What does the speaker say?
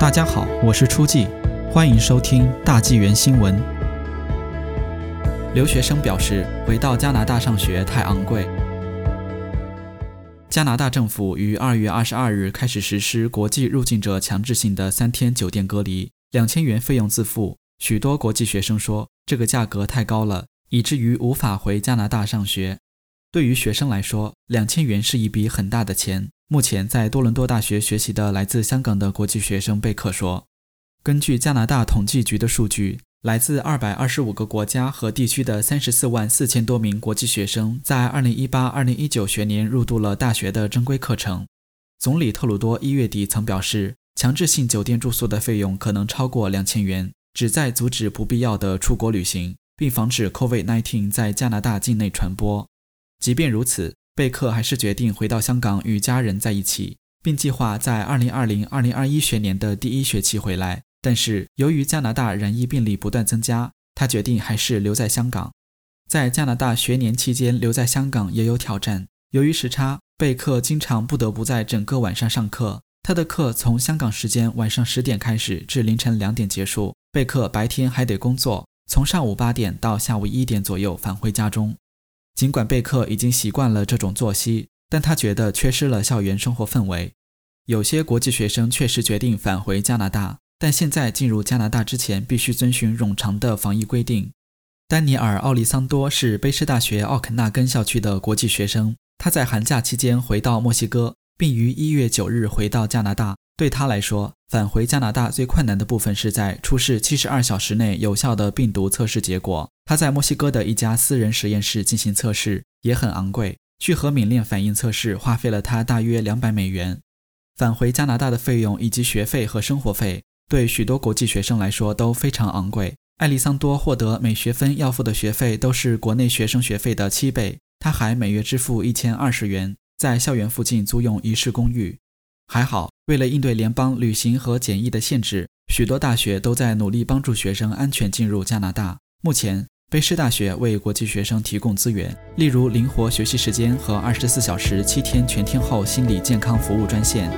大家好，我是初季，欢迎收听大纪元新闻。留学生表示，回到加拿大上学太昂贵。加拿大政府于二月二十二日开始实施国际入境者强制性的三天酒店隔离，两千元费用自付。许多国际学生说，这个价格太高了，以至于无法回加拿大上学。对于学生来说，两千元是一笔很大的钱。目前在多伦多大学学习的来自香港的国际学生贝克说：“根据加拿大统计局的数据，来自二百二十五个国家和地区的三十四万四千多名国际学生在二零一八二零一九学年入读了大学的正规课程。”总理特鲁多一月底曾表示，强制性酒店住宿的费用可能超过两千元，旨在阻止不必要的出国旅行，并防止 COVID-19 在加拿大境内传播。即便如此，贝克还是决定回到香港与家人在一起，并计划在2020-2021学年的第一学期回来。但是由于加拿大染疫病例不断增加，他决定还是留在香港。在加拿大学年期间留在香港也有挑战，由于时差，贝克经常不得不在整个晚上上课。他的课从香港时间晚上十点开始，至凌晨两点结束。贝克白天还得工作，从上午八点到下午一点左右返回家中。尽管贝克已经习惯了这种作息，但他觉得缺失了校园生活氛围。有些国际学生确实决定返回加拿大，但现在进入加拿大之前必须遵循冗长的防疫规定。丹尼尔·奥利桑多是卑诗大学奥肯纳根校区的国际学生，他在寒假期间回到墨西哥，并于一月九日回到加拿大。对他来说，返回加拿大最困难的部分是在出示七十二小时内有效的病毒测试结果。他在墨西哥的一家私人实验室进行测试，也很昂贵。聚合敏链反应测试花费了他大约两百美元。返回加拿大的费用以及学费和生活费，对许多国际学生来说都非常昂贵。艾利桑多获得每学分要付的学费都是国内学生学费的七倍。他还每月支付一千二十元，在校园附近租用一室公寓。还好，为了应对联邦旅行和检疫的限制，许多大学都在努力帮助学生安全进入加拿大。目前，北师大学为国际学生提供资源，例如灵活学习时间和二十四小时、七天全天候心理健康服务专线。